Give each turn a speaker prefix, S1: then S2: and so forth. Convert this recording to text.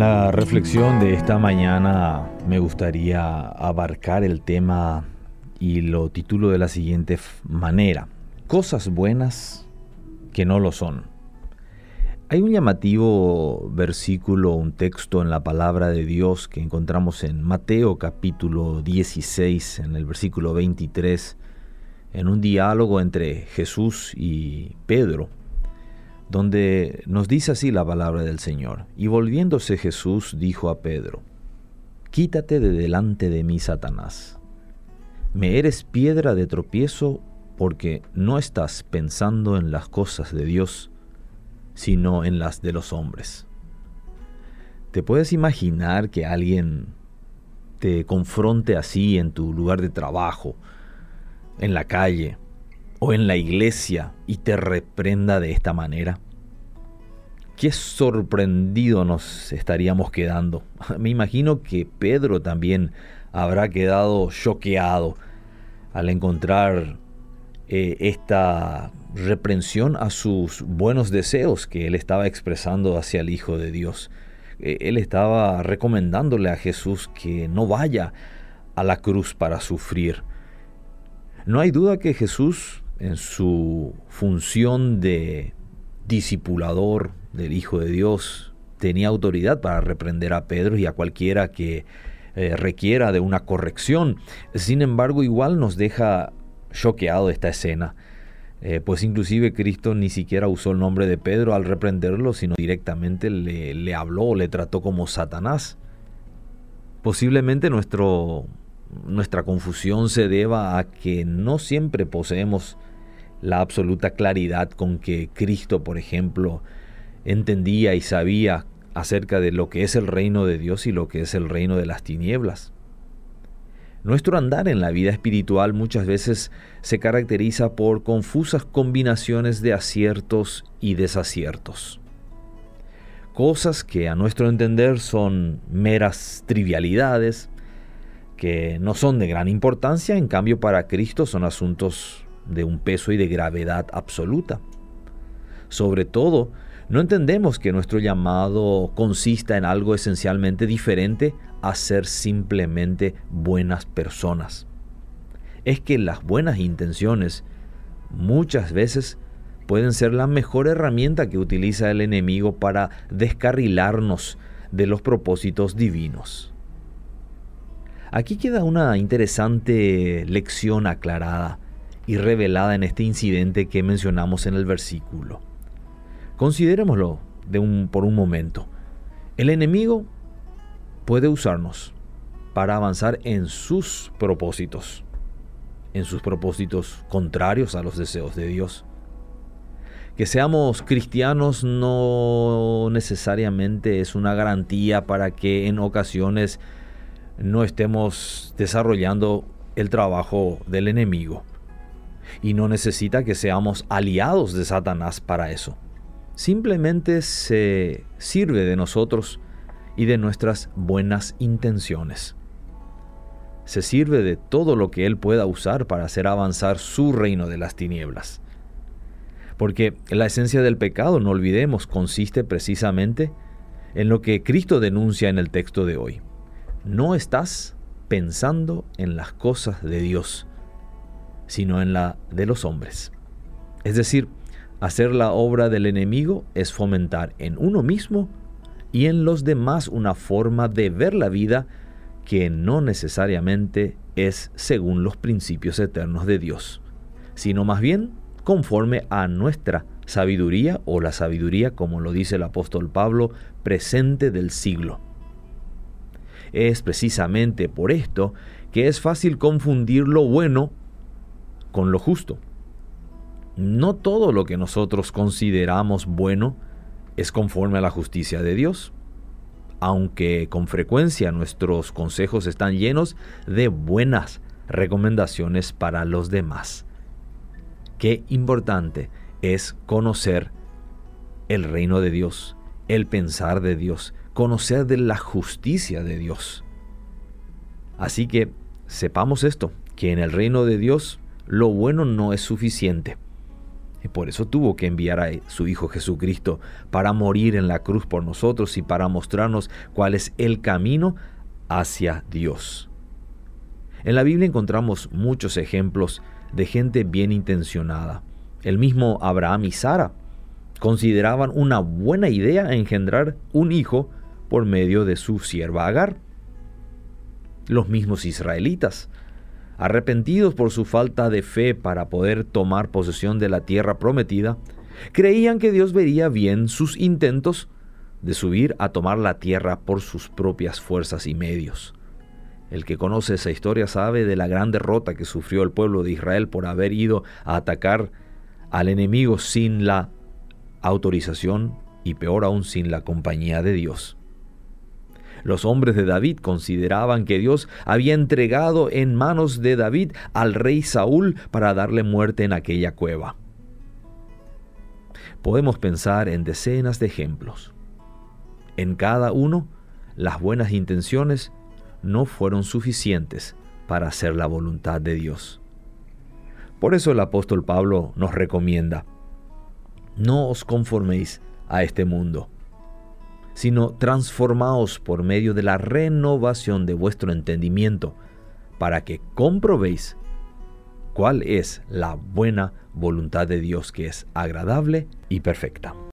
S1: la reflexión de esta mañana me gustaría abarcar el tema y lo titulo de la siguiente manera. Cosas buenas que no lo son. Hay un llamativo versículo, un texto en la palabra de Dios que encontramos en Mateo capítulo 16, en el versículo 23, en un diálogo entre Jesús y Pedro donde nos dice así la palabra del Señor. Y volviéndose Jesús dijo a Pedro, Quítate de delante de mí, Satanás. Me eres piedra de tropiezo porque no estás pensando en las cosas de Dios, sino en las de los hombres. ¿Te puedes imaginar que alguien te confronte así en tu lugar de trabajo, en la calle, o en la iglesia y te reprenda de esta manera? Qué sorprendido nos estaríamos quedando. Me imagino que Pedro también habrá quedado choqueado al encontrar eh, esta reprensión a sus buenos deseos que él estaba expresando hacia el Hijo de Dios. Eh, él estaba recomendándole a Jesús que no vaya a la cruz para sufrir. No hay duda que Jesús en su función de discipulador del Hijo de Dios, tenía autoridad para reprender a Pedro y a cualquiera que eh, requiera de una corrección. Sin embargo, igual nos deja choqueado esta escena, eh, pues inclusive Cristo ni siquiera usó el nombre de Pedro al reprenderlo, sino directamente le, le habló le trató como Satanás. Posiblemente nuestro, nuestra confusión se deba a que no siempre poseemos la absoluta claridad con que Cristo, por ejemplo, entendía y sabía acerca de lo que es el reino de Dios y lo que es el reino de las tinieblas. Nuestro andar en la vida espiritual muchas veces se caracteriza por confusas combinaciones de aciertos y desaciertos. Cosas que a nuestro entender son meras trivialidades, que no son de gran importancia, en cambio para Cristo son asuntos de un peso y de gravedad absoluta. Sobre todo, no entendemos que nuestro llamado consista en algo esencialmente diferente a ser simplemente buenas personas. Es que las buenas intenciones muchas veces pueden ser la mejor herramienta que utiliza el enemigo para descarrilarnos de los propósitos divinos. Aquí queda una interesante lección aclarada y revelada en este incidente que mencionamos en el versículo. Considerémoslo por un momento. El enemigo puede usarnos para avanzar en sus propósitos, en sus propósitos contrarios a los deseos de Dios. Que seamos cristianos no necesariamente es una garantía para que en ocasiones no estemos desarrollando el trabajo del enemigo y no necesita que seamos aliados de Satanás para eso. Simplemente se sirve de nosotros y de nuestras buenas intenciones. Se sirve de todo lo que Él pueda usar para hacer avanzar su reino de las tinieblas. Porque la esencia del pecado, no olvidemos, consiste precisamente en lo que Cristo denuncia en el texto de hoy. No estás pensando en las cosas de Dios, sino en la de los hombres. Es decir, hacer la obra del enemigo es fomentar en uno mismo y en los demás una forma de ver la vida que no necesariamente es según los principios eternos de Dios, sino más bien conforme a nuestra sabiduría o la sabiduría, como lo dice el apóstol Pablo, presente del siglo. Es precisamente por esto que es fácil confundir lo bueno con lo justo. No todo lo que nosotros consideramos bueno es conforme a la justicia de Dios, aunque con frecuencia nuestros consejos están llenos de buenas recomendaciones para los demás. Qué importante es conocer el reino de Dios, el pensar de Dios, conocer de la justicia de Dios. Así que sepamos esto, que en el reino de Dios lo bueno no es suficiente. Y por eso tuvo que enviar a su Hijo Jesucristo para morir en la cruz por nosotros y para mostrarnos cuál es el camino hacia Dios. En la Biblia encontramos muchos ejemplos de gente bien intencionada. El mismo Abraham y Sara consideraban una buena idea engendrar un hijo por medio de su sierva Agar. Los mismos israelitas arrepentidos por su falta de fe para poder tomar posesión de la tierra prometida, creían que Dios vería bien sus intentos de subir a tomar la tierra por sus propias fuerzas y medios. El que conoce esa historia sabe de la gran derrota que sufrió el pueblo de Israel por haber ido a atacar al enemigo sin la autorización y peor aún sin la compañía de Dios. Los hombres de David consideraban que Dios había entregado en manos de David al rey Saúl para darle muerte en aquella cueva. Podemos pensar en decenas de ejemplos. En cada uno, las buenas intenciones no fueron suficientes para hacer la voluntad de Dios. Por eso el apóstol Pablo nos recomienda, no os conforméis a este mundo sino transformaos por medio de la renovación de vuestro entendimiento, para que comprobéis cuál es la buena voluntad de Dios que es agradable y perfecta.